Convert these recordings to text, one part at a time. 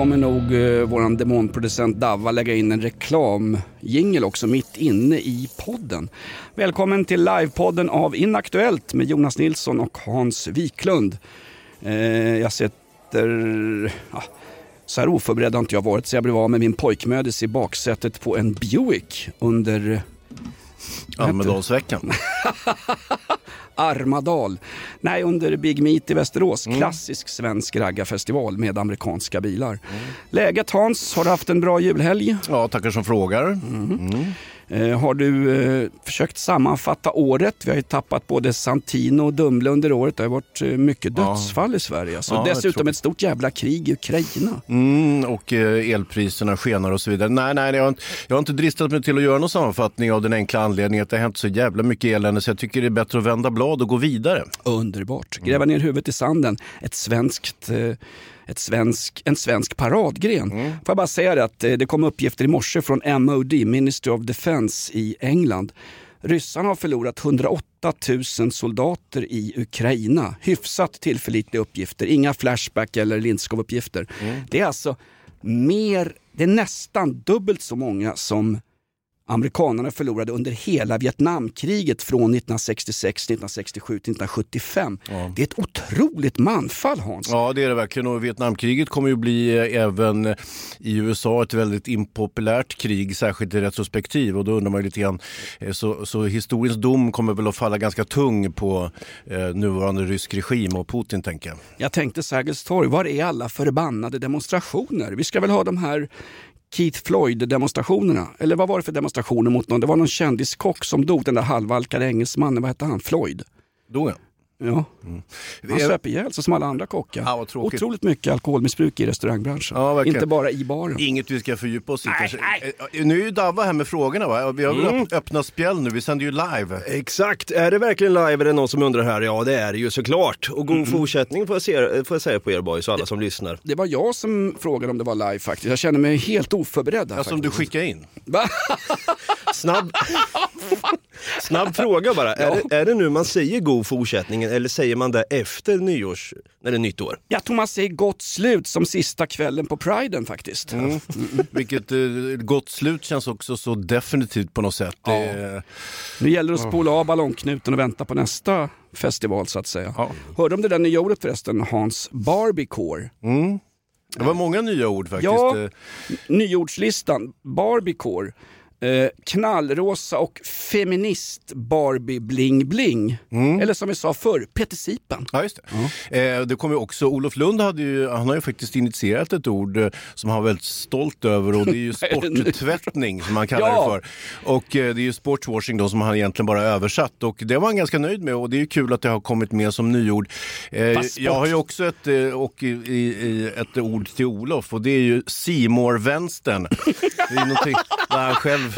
Kommer nog eh, våran demonproducent Davva lägga in en reklamjingel också mitt inne i podden. Välkommen till livepodden av Inaktuellt med Jonas Nilsson och Hans Wiklund. Eh, jag sitter... Ja, ah, så här oförberedd har inte jag varit så jag blev av med min pojkmödis i baksätet på en Buick under Almedalsveckan. Armadal. Nej, under Big Meet i Västerås. Klassisk svensk raggarfestival med amerikanska bilar. Läget Hans, har du haft en bra julhelg? Ja, tackar som frågar. Eh, har du eh, försökt sammanfatta året? Vi har ju tappat både Santino och Dumle under året. Det har varit eh, mycket Ja. dödsfall i Sverige. Alltså. Ja, Dessutom ett stort jävla krig i Ukraina. Mm, och eh, elpriserna skenar och så vidare. Nej, nej, jag har, inte, jag har inte dristat mig till att göra någon sammanfattning av den enkla anledningen att det har hänt så jävla mycket elände så jag tycker det är bättre att vända blad och gå vidare. Underbart. Gräva ner huvudet i sanden. Ett svenskt, eh, ett svensk, en svensk paradgren. Får jag bara säga det att eh, det kom uppgifter i morse från MOD, Ministry of Defense i England. Ryssarna har förlorat 108 000 soldater i Ukraina. Hyfsat tillförlitliga uppgifter, inga Flashback eller Lindskov-uppgifter. Det är alltså mer, det är nästan dubbelt så många som amerikanerna förlorade under hela Vietnamkriget från 1966, 1967 till 1975. Det är ett otroligt manfall Hans. Ja, det är det verkligen och Vietnamkriget kommer ju bli eh, även i USA ett väldigt impopulärt krig, särskilt i retrospektiv och då undrar man ju lite grann, eh, så, så historiens dom kommer väl att falla ganska tung på eh, nuvarande rysk regim och Putin tänker jag. Jag tänkte Sergels torg, var är alla förbannade demonstrationer? Vi ska väl ha de här Keith Floyd-demonstrationerna. Eller vad var det för demonstrationer mot någon? Det var någon kändiskock som dog, den där halvalkade engelsmannen. Vad hette han? Floyd? Då ja. Ja. Han är- söp ihjäl sig som alla andra kockar. Ja. Otroligt mycket alkoholmissbruk i restaurangbranschen. Ja. Inte bara i baren. Inget vi ska fördjupa oss i kanske. Eh, Nu är ju Davva här med frågorna va? Vi har väl Mm. öpp- öppna spjäll nu, vi sänder ju live. Exakt, är det verkligen live är det någon som undrar här? Ja det är det ju såklart. Och god Mm. fortsättning får jag, se, får jag säga på er boys och alla som lyssnar. Det var jag som frågade om det var live faktiskt. Jag känner mig helt oförberedd här Ja, som du skickade in. Va? Snabb, snabb fråga bara, är, det, är det nu man säger god fortsättning eller säger man det efter nyårs, när det är nytt år? Jag tror man säger gott slut som sista kvällen på priden faktiskt. Mm. Vilket eh, gott slut känns också så definitivt på något sätt. Ja. Det- Nu gäller det att spola av ballongknuten och vänta på nästa festival så att säga. Ja. Hörde om det där nya ordet förresten, Hans? Barbiecore. Det var många nya ord faktiskt. Ja. Eh, Nyordslistan, Barbiecore. Eh, knallrosa och feminist Barbie bling bling. Eller som vi sa förr, Peter Sipen. Ja, just det. Eh, det kommer också, Olof Lund hade ju, han har ju faktiskt initierat ett ord eh, som han var väldigt stolt över och det är ju sporttvättning som han kallar Ja. det för. Och eh, det är ju sportswashing då som han egentligen bara översatt och det var han ganska nöjd med och det är ju kul att det har kommit med som nyord. Eh, jag har ju också ett, och i, i ett ord till Olof och det är ju simor vänstern Det är någonting där han själv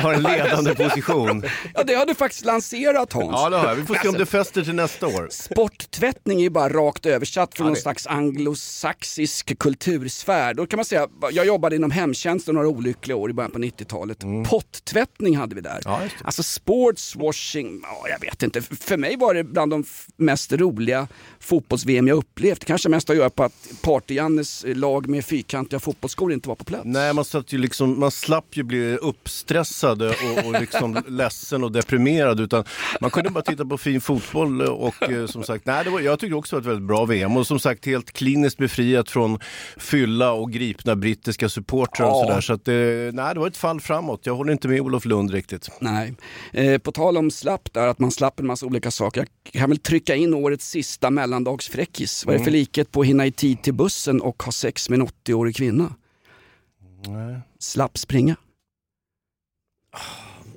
har en ledande position. Ja, det har du faktiskt lanserat Hans. Ja, det har jag. Vi får se om det fäster till nästa år. Sporttvättning är ju bara rakt översatt från någon slags anglosaxisk kultursfär. Då kan man säga, jag jobbade inom hemtjänsten några olyckliga år i början på 90-talet. Pottvättning hade vi där. Mm. Ja. Alltså sportswashing, ja, jag vet inte. För mig var det bland de mest roliga fotbolls-VM jag upplevt. Kanske mest att göra på att Party-Jannes lag med fyrkantiga fotbollsskor inte var på plats. Nej, man, satt ju liksom, man slapp ju bli uppsträckt stressad och, och liksom ledsen och deprimerad utan man kunde bara titta på fin fotboll och eh, som sagt, nej, det var, jag tyckte också det var ett väldigt bra VM och som sagt helt kliniskt befriat från fylla och gripna brittiska supportrar och Ja. sådär. Så att, det, nej, det var ett fall framåt. Jag håller inte med Olof Lund riktigt. Nej. Eh, på tal om slapp där, att man slapp en massa olika saker. Jag kan väl trycka in årets sista mellandagsfräckis. Vad är det för likhet på att hinna i tid till bussen och ha sex med en 80-årig kvinna? Slapp springa.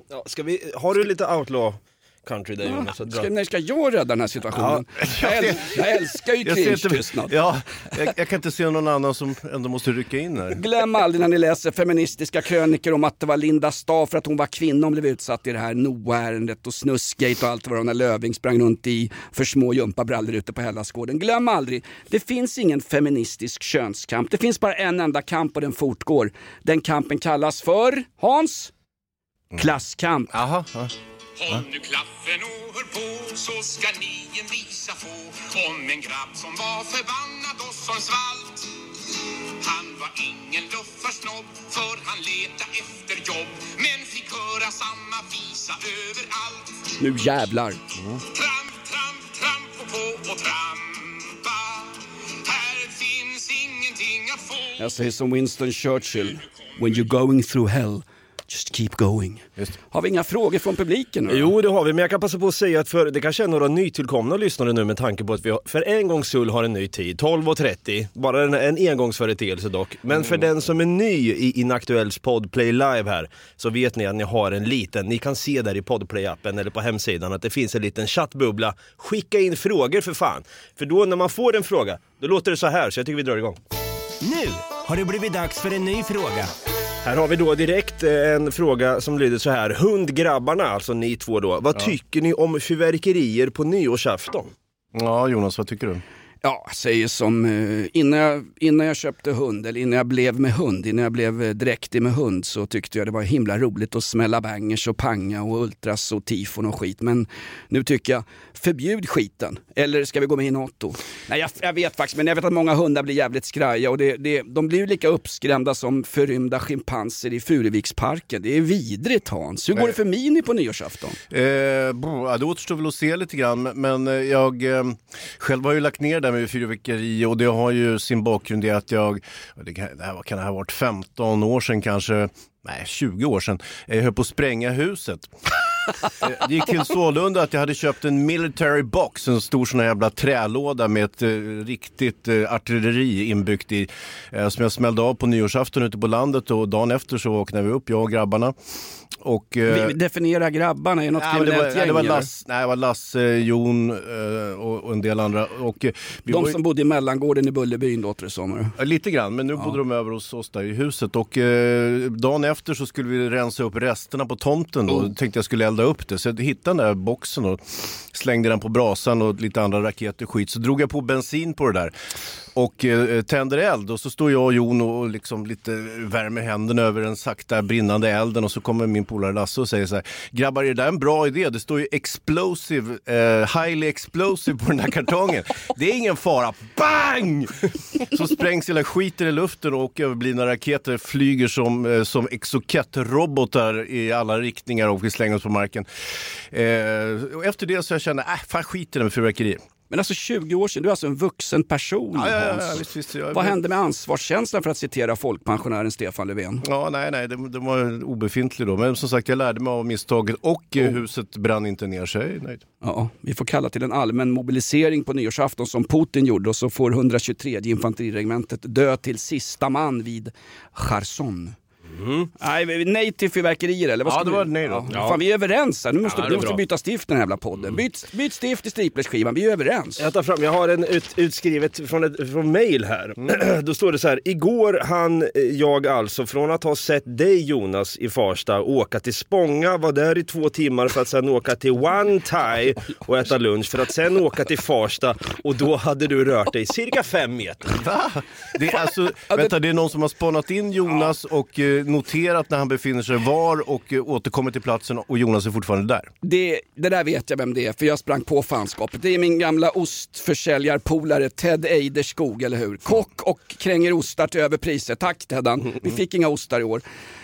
Ja, ska vi, har du lite outlaw country där Jonas? att dra? Ska, när ska jag rädda den här situationen? Jag, äl, jag älskar ju Jag, ser inte, cringe-tystnad. ja, jag, jag kan inte se någon annan som ändå måste rycka in här. Glöm aldrig när ni läser feministiska krönikor om att det var Linda Staaf för att hon var kvinna hon blev utsatt i det här Noah-ärendet och Snuskgate och allt vad det var när Löving sprang runt i för små gympabrallor ute på Hellasgården. Glöm aldrig, det finns ingen feministisk könskamp. Det finns bara en enda kamp och den fortgår. Den kampen kallas för, Hans? Klasskamp. Aha, ja. Håll nu klaffen hör på så ska ni en visa få om en grabb som var förbannad och som svalt. Han var ingen luffarsnobb för han leta efter jobb men fick höra samma visa överallt. Nu jävlar. Tramp, tramp, tramp och på och trampa. Här finns ingenting att få. Jag säger som Winston Churchill. When you're going through hell, just keep going. Just. Har vi inga frågor från publiken nu? Jo det har vi, men jag kan passa på att säga att för, det kanske är några nytillkomna lyssnare nu med tanke på att vi har, för en gångs skull har en ny tid, 12.30, bara en, en engångsföreteelse dock. Men för den som är ny i Inaktuells Podplay Live här så vet ni att ni har en liten, ni kan se där i Podplay-appen eller på hemsidan att det finns en liten chattbubbla. Skicka in frågor för fan. För då när man får en fråga, då låter det så här så jag tycker vi drar igång. Nu har det blivit dags för en ny fråga. Här har vi då direkt eh, en fråga som lyder så här. Hundgrabbarna, alltså ni två då. Vad tycker ni om fyrverkerier på nyårsafton? ja, Jonas, vad tycker du? Ja, säger som eh, innan, jag, innan jag köpte hund, eller innan jag blev med hund, innan jag blev eh, dräktig med hund så tyckte jag det var himla roligt att smälla bangers och panga och ultras och tifon och skit. Men nu tycker jag, förbjud skiten. Eller ska vi gå med i NATO? Nej, jag, jag vet faktiskt, men jag vet att många hundar blir jävligt skraja och det, det, de blir ju lika uppskrämda som förrymda schimpanser i Furuviksparken. Det är vidrigt Hans. Hur går det för Mini på nyårsafton? Eh, bo, det återstår väl att se lite grann, men eh, jag eh, själv har ju lagt ner det där med fyrverkeri och det har ju sin bakgrund i att jag, det kan, det här, vad kan det här ha varit, 15 år sedan kanske, nej 20 år sedan, jag höll på att spränga huset. Eh, det gick till sålunda att jag hade köpt en military box, en stor sån här jävla trälåda med ett eh, riktigt eh, artilleri inbyggt i, eh, som jag smällde av på nyårsafton ute på landet och dagen efter så vaknade vi upp, jag och grabbarna. Och, eh, Vi, definiera grabbarna, är det något Ja, det, var, kriminellt ja, det var gäng, nej, det var Lasse, Jon eh, och, och en del andra. Och, eh, var De ju- som bodde i mellangården i Bullerbyn låter det som. Ja, Lite grann, men nu bodde de över hos oss där i huset och eh, dagen efter så skulle vi rensa upp resterna på tomten då. Oh. Tänkte jag skulle elda upp det. Så jag hittade den där boxen och slängde den på brasan och lite andra raketer och skit. Så drog jag på bensin på det där och eh, tänder eld och så står jag och Jon och liksom lite värmer händerna över den sakta brinnande elden och så kommer min polare Lasse och säger så här Grabbar, är det där en bra idé? Det står ju explosive, eh, highly explosive på den där kartongen. Det är ingen fara. Bang! Så sprängs hela skiten i luften och överblivna raketer flyger som, eh, som exokettrobotar i alla riktningar och vi slänger oss på marken. Eh, och efter det så jag kände, äh, fan skit i det med fyrverkerier. Men alltså 20 år sedan, du är alltså en vuxen person Ja, ja, ja, visst, visst, jag- Vad hände med ansvarskänslan för att citera folkpensionären Stefan Löfven? Ja, nej, nej, det, det var obefintlig då. Men som sagt, jag lärde mig av misstaget och eh, huset brann inte ner sig. Nej. Ja, vi får kalla till en allmän mobilisering på nyårsafton som Putin gjorde och så får 123 infanteriregementet dö till sista man vid Cherson. Nej, vi- nej till fyrverkerier eller? Vad Ja, det vi- var ett nej då. Ja. Fan, vi är överens här. Nu måste, Ja, nu måste vi byta stift den här jävla podden. Byt, byt stift i Striplers-skivan, vi är överens. Jag tar fram, jag har en ut, utskrivet från ett från mail här. Då står det så här. Igår han jag alltså från att ha sett dig Jonas i Farsta åka till Spånga, var där i två timmar för att sen åka till One Thai och äta lunch för att sen åka till Farsta och då hade du rört dig cirka fem meter. Va? Det är alltså, vänta, det är någon som har spanat in Jonas och eh, noterat när han befinner sig var och eh, återkommer till platsen och Jonas är fortfarande där. Det, det där vet jag vem det är, för jag sprang på fanskapet. Det är min gamla ostförsäljarpolare Ted Eiderskog, eller hur? Kock och kränger ostar till överpriser. Tack Teddan, vi fick inga ostar i år.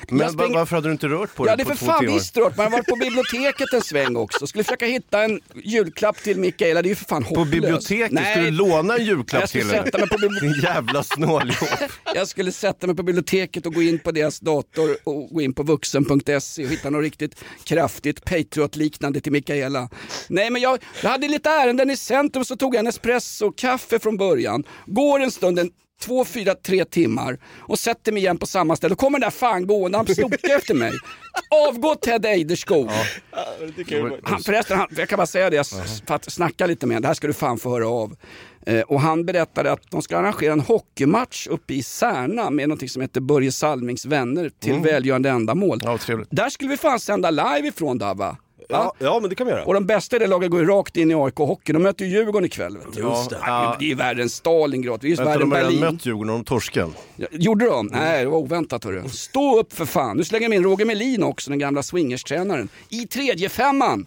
Jag Men spring- va- varför hade du inte rört på Ja det det är på för fan visst rört. Man har varit på biblioteket en sväng också. Skulle försöka hitta en julklapp till Mikaela, det är ju för fan På hopplöst. biblioteket? Nej, Ska du låna en julklapp jag skulle till henne? på Din jävla snåljåp. Jag skulle sätta mig på biblioteket och gå in på deras dator och gå in på vuxen.se och hitta något riktigt kraftigt Patriot-liknande till Mikaela. Nej men jag, jag hade lite ärenden i centrum så tog jag en espresso och kaffe från början. Går en stund, en två, fyra, tre timmar och sätter mig igen på samma ställe. Då kommer den där fan gående, han snokar efter mig. Avgå Ted Eiderskog. Han, förresten, han, jag kan bara säga det för att snacka lite med honom. Det här ska du fan få höra av. Eh, och han berättade att de ska arrangera en hockeymatch uppe i Särna med något som heter Börje Salmings vänner till välgörande ändamål. Ja. Där skulle vi fan sända live ifrån Dabba. Ja, ja, men det kan vi göra. Och de bästa i det laget går ju rakt in i AIK Hockey. De möter ju Djurgården ikväll. Vet du. Just det. Ja. Det är ju världens Stalingrad. Det är ju de har redan Berlin. mött Djurgården och de torskade. Ja, Gjorde de? Nej, det var oväntat hörru. Stå upp för fan. Nu slänger vi in Roger Melin också, den gamla swingerstränaren. I tredje femman.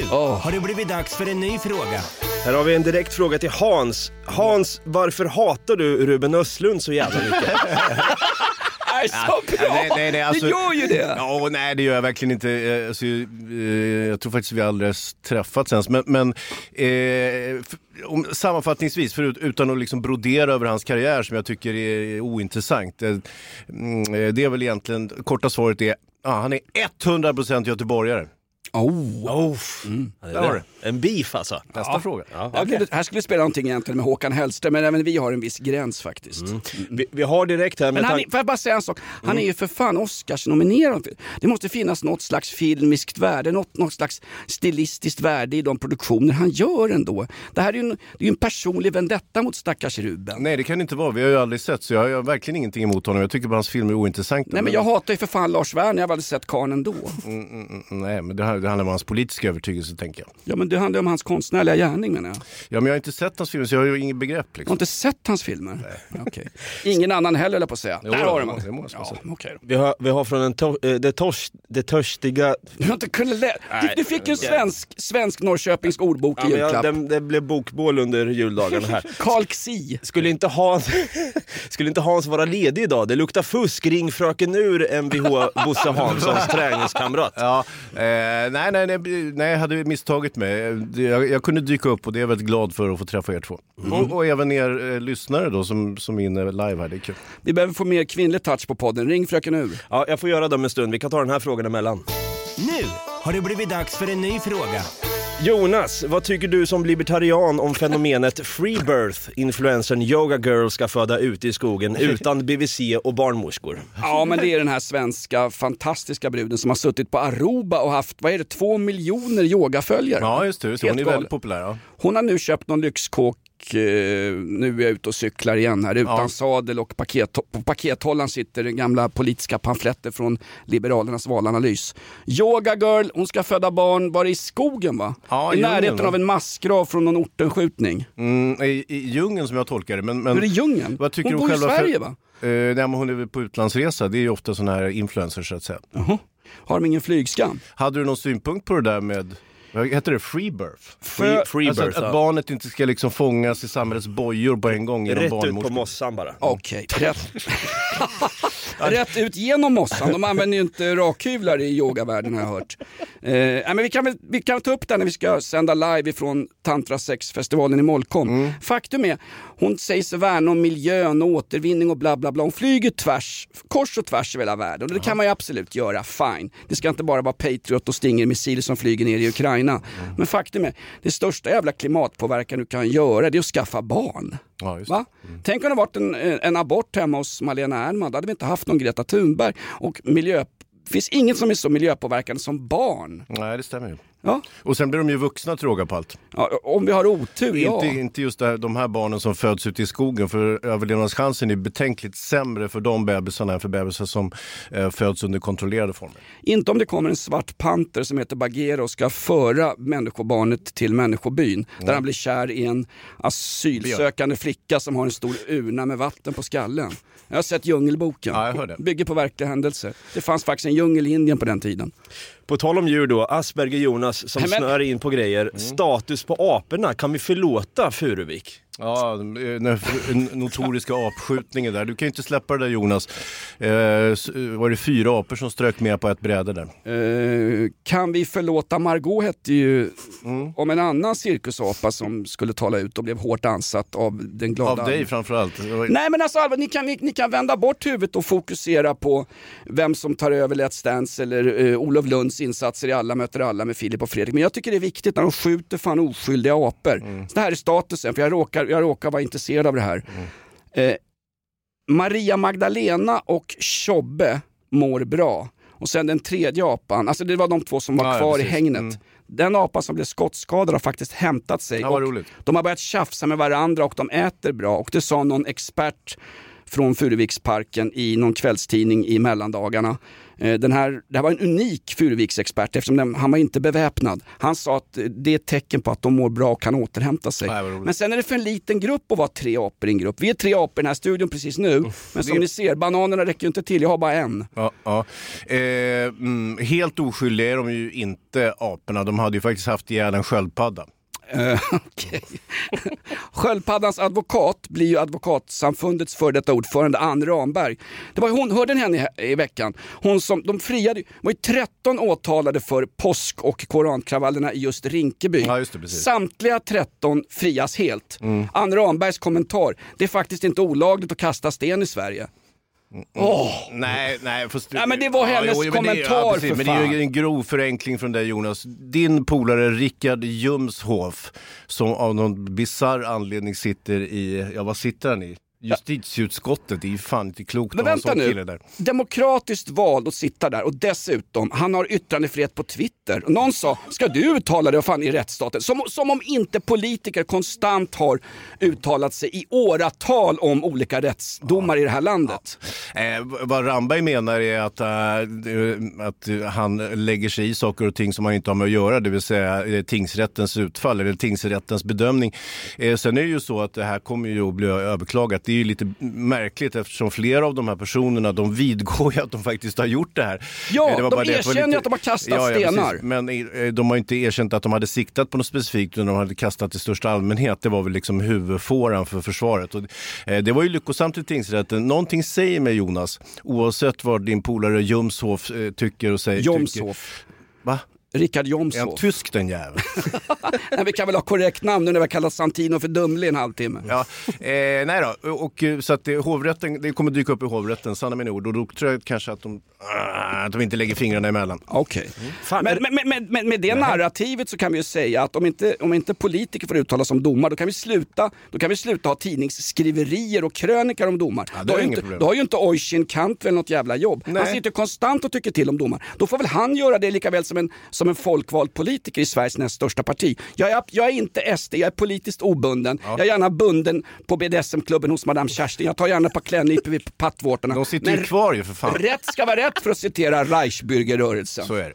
Nu har det blivit dags för en ny fråga. Här har vi en direkt fråga till Hans. Hans, varför hatar du Ruben Östlund så jävla mycket? är så bra! Nej, nej, nej, alltså- det gör ju det! Ja, nej det gör jag verkligen inte. Eh, Alltså, eh, jag tror faktiskt vi aldrig har träffats ens. Men, men eh, om, sammanfattningsvis, förut, utan att liksom brodera över hans karriär som jag tycker är ointressant. Eh, mm, eh, det är väl egentligen, korta svaret är, ja, han är 100% göteborgare. Oh. Oh, Där har du En beef alltså. Nästa fråga. Ja. Ja, det- Här skulle vi spela någonting egentligen med Håkan Hellström, men även vi har en viss gräns faktiskt. Vi, vi har direkt här Men han, är- får jag bara säga en sak? Han är ju för fan Oscars-nominerad. Det måste finnas något slags filmiskt värde, något, något slags stilistiskt värde i de produktioner han gör ändå. Det här är ju en, det är en personlig vendetta mot stackars Ruben. Nej det kan det inte vara, vi har ju aldrig sett så jag har, jag har verkligen ingenting emot honom. Jag tycker bara hans filmer är ointressanta. Nej men jag hatar ju för fan Lars Werner, jag har aldrig sett karln ändå. Mm, mm, mm, nej men det, här, det handlar om hans politiska övertygelse tänker jag. Ja men det handlar om hans konstnärliga gärning menar jag. Ja, men jag har inte sett hans filmer så jag har ju inget begrepp. Du har Liksom. inte sett hans filmer? Nej. Okej. Ingen annan heller jag på att säga. Jo, Där har du det det måste man Ja, då. Vi har, vi har från en to, eh, det, tors, det törstiga... Du har inte kunnat lä- du, du fick en svensk, svensk Norrköpings ordbok Ja, i men jag, julklapp. det, det blev bokbål under juldagarna här. Karl Xi. Skulle inte, Hans, skulle inte Hans vara ledig idag? Det luktar fusk, ring fröken ur Mvh Bosse Hanssons träningskamrat. Ja, eh, nej, nej, nej, nej, jag hade misstagit mig. Det- Jag, jag kunde dyka upp och det är jag väldigt glad för att få träffa er två. Och, och även er eh, lyssnare då som, som är inne live här, det är kul. Vi behöver få mer kvinnlig touch på podden. Ring fröken ur. Ja, jag får göra det om en stund. Vi kan ta den här frågan emellan. Nu har det blivit dags för en ny fråga. Jonas, vad tycker du som libertarian om fenomenet freebirth? Influencern Yoga Girl ska föda ute i skogen utan BVC och barnmorskor. Ja men det är den här svenska fantastiska bruden som har suttit på Aruba och haft, vad är det, två miljoner yogaföljare. Ja, just det. Just det. Hon är väldigt populär. Ja. Hon har nu köpt någon lyxkåk eh, nu är jag ute och cyklar igen här utan Ja. sadel och paket, på pakethållaren sitter den gamla politiska pamfletter från Liberalernas valanalys. Yoga girl, hon ska föda barn, var i skogen va? Ja, I närheten va? av en massgrav från någon ortenskjutning. Mm, i, I djungeln som jag tolkar det. Men, men, Hur är djungeln? Vad tycker Hon du bor i Sverige för, va? Eh, nej, men hon är väl på utlandsresa. Det är ju ofta sådana här influencers så att säga. Jaha. Har de ingen flygskam? Hade du någon synpunkt på det där med vad heter det? Freebirth? Free, free Alltså birth, att, att ja. barnet inte ska liksom fångas i samhällets bojor på en gång genom Rätt ut på mossan bara. Okej, rätt. rätt ut genom mossan. De använder ju inte rakhyvlar i yogavärlden har jag hört. Eh, men vi, kan väl, vi kan ta upp det när vi ska sända live ifrån Tantra Sex-festivalen i Molkom. Faktum är, hon säger sig värna om miljön och återvinning och bla bla bla. Hon flyger tvärs, kors och tvärs över hela världen och det kan man ju absolut göra, fine. Det ska inte bara vara Patriot och Stinger-missiler som flyger ner i Ukraina. Men faktum är, det största jävla klimatpåverkan du kan göra det är att skaffa barn. Ja, Va? Tänk om det varit en, en abort hemma hos Malena Ernman, då hade vi inte haft någon Greta Thunberg. Och miljö, det finns inget som är så miljöpåverkande som barn. Nej, det stämmer ju. Ja. Och sen blir de ju vuxna till råga på allt. Ja, om vi har otur, ja. Inte, inte just här, de här barnen som föds ute i skogen, för överlevnadschansen är betänkligt sämre för de bebisarna än för bebisar som eh, föds under kontrollerade former. Inte om det kommer en svart panter som heter Bagheera och ska föra människobarnet till människobyn. Där han blir kär i en asylsökande flicka som har en stor urna med vatten på skallen. Jag har sett Djungelboken. Ja. Bygger på verkliga händelser. Det fanns faktiskt en djungel i Indien på den tiden. På tal om djur då, Asperger Jonas som men- snör in på grejer. Status på aporna, kan vi förlåta Furuvik? Ja, den notoriska apskjutningen där. Du kan ju inte släppa det där Jonas. Eh, var det fyra apor som strök med på ett bräde där? Eh, kan vi förlåta Margot hette ju Mm. om en annan cirkusapa som skulle tala ut och blev hårt ansatt av den glada... Av dig framförallt. Nej men alltså allvar, ni kan, ni, ni kan vända bort huvudet och fokusera på vem som tar över Let's Dance eller eh, Olof Lunds insatser i Alla möter alla med Filip och Fredrik. Men jag tycker det är viktigt när de skjuter fan oskyldiga apor. Så det här är statusen, för jag råkar, jag råkar vara intresserad av det här. Eh, Maria Magdalena och Tjobbe mår bra. Och sen den tredje apan, alltså det var de två som var Ja, ja, kvar i precis. hängnet. Mm. Den apan som blev skottskadad har faktiskt hämtat sig. Ja, de har börjat tjafsa med varandra och de äter bra. Och det sa någon expert från Furuviksparken i någon kvällstidning i mellandagarna. Eh, Den här, det här var en unik Furuviksexpert eftersom den, han var inte beväpnad. Han sa att eh, det är ett tecken på att de mår bra och kan återhämta sig. Nej. Men sen är det för en liten grupp att vara tre apor i en grupp. Vi är tre apor i den här studion precis nu. Men som det- ni ser, bananerna räcker ju inte till. Jag har bara en. Ja, ja. Eh, mm, helt oskyldiga är de ju inte aporna. De hade ju faktiskt haft ihjäl en sköldpadda. Eh, okej. Sköldpaddans advokat blir ju Advokatsamfundets före detta ordförande Ann Ramberg. Det var hon, hörde ni henne i, i veckan? Hon som, de friade, var ju 13 åtalade för påsk och korankravallerna i just Rinkeby. Ja, just det. Samtliga 13 frias helt. Ann Rambergs kommentar, det är faktiskt inte olagligt att kasta sten i Sverige. Åh! Nej, nej. Fast, Nej, men det var hennes men det- kommentar, precis, för Men det är ju fan. en grov förenkling från dig Jonas. Din polare Rickard Jumshof, som av någon bizarr anledning sitter i, ja vad sitter han i? Justitieutskottet, det är ju fan inte klokt Men att ha en vänta sån nu. kille där. Demokratiskt vald att sitta där och dessutom, han har yttrandefrihet på Twitter. Och någon sa, ska du uttala dig fan i rättsstaten? Som, som om inte politiker konstant har uttalat sig i åratal om olika rättsdomar i det här landet. Eh, vad Ramberg menar är att, eh, att eh, han lägger sig i saker och ting som han inte har med att göra, det vill säga eh, tingsrättens utfall eller tingsrättens bedömning. Eh, sen är det ju så att det här kommer ju att bli överklagat. Det ju lite märkligt eftersom flera av de här personerna de vidgår ju att de faktiskt har gjort det här. Ja, Eh, det de erkänner lite- att de har kastat Ja, ja, stenar. precis. Men eh, de har inte erkänt att de hade siktat på något specifikt utan de hade kastat i största allmänhet. Det var väl liksom huvudfåran för försvaret. Och, eh, det var ju lyckosamt i tingsrätten. Någonting säger mig Jonas, oavsett vad din polare Jomshof eh, tycker och säger. Jomshof. Va? Rickard Är Jomshof. han tysk den jäveln? Nej, vi kan väl ha korrekt namn nu när vi har kallat Santino för Dumle en halvtimme. Ja, eh, nej då, och, så att det, hovrätten, det kommer dyka upp i hovrätten, sanna mina ord. Och då tror jag kanske att de, ah, att de inte lägger fingrarna emellan. Okej. Men, men, men, men, men med det narrativet så kan vi ju säga att om inte, om inte politiker får uttala sig om domar då kan vi sluta, då kan vi sluta ha tidningsskriverier och krönikar om domar. det då, är har inte, problem. då har ju inte Oisin Kantvel något jävla jobb. Nej. Han sitter konstant och tycker till om domar. Då får väl han göra det lika väl som en, som en folkvald politiker i Sveriges näst största parti. Jag är, jag är inte SD, jag är politiskt obunden. Jag är gärna bunden på BDSM-klubben hos Madame Kerstin. Jag tar gärna ett par klädnypor vid pattvårtorna. De sitter ju Men kvar ju för fan. Rätt ska vara rätt för att citera Reichsbürgerrörelsen. Så är det.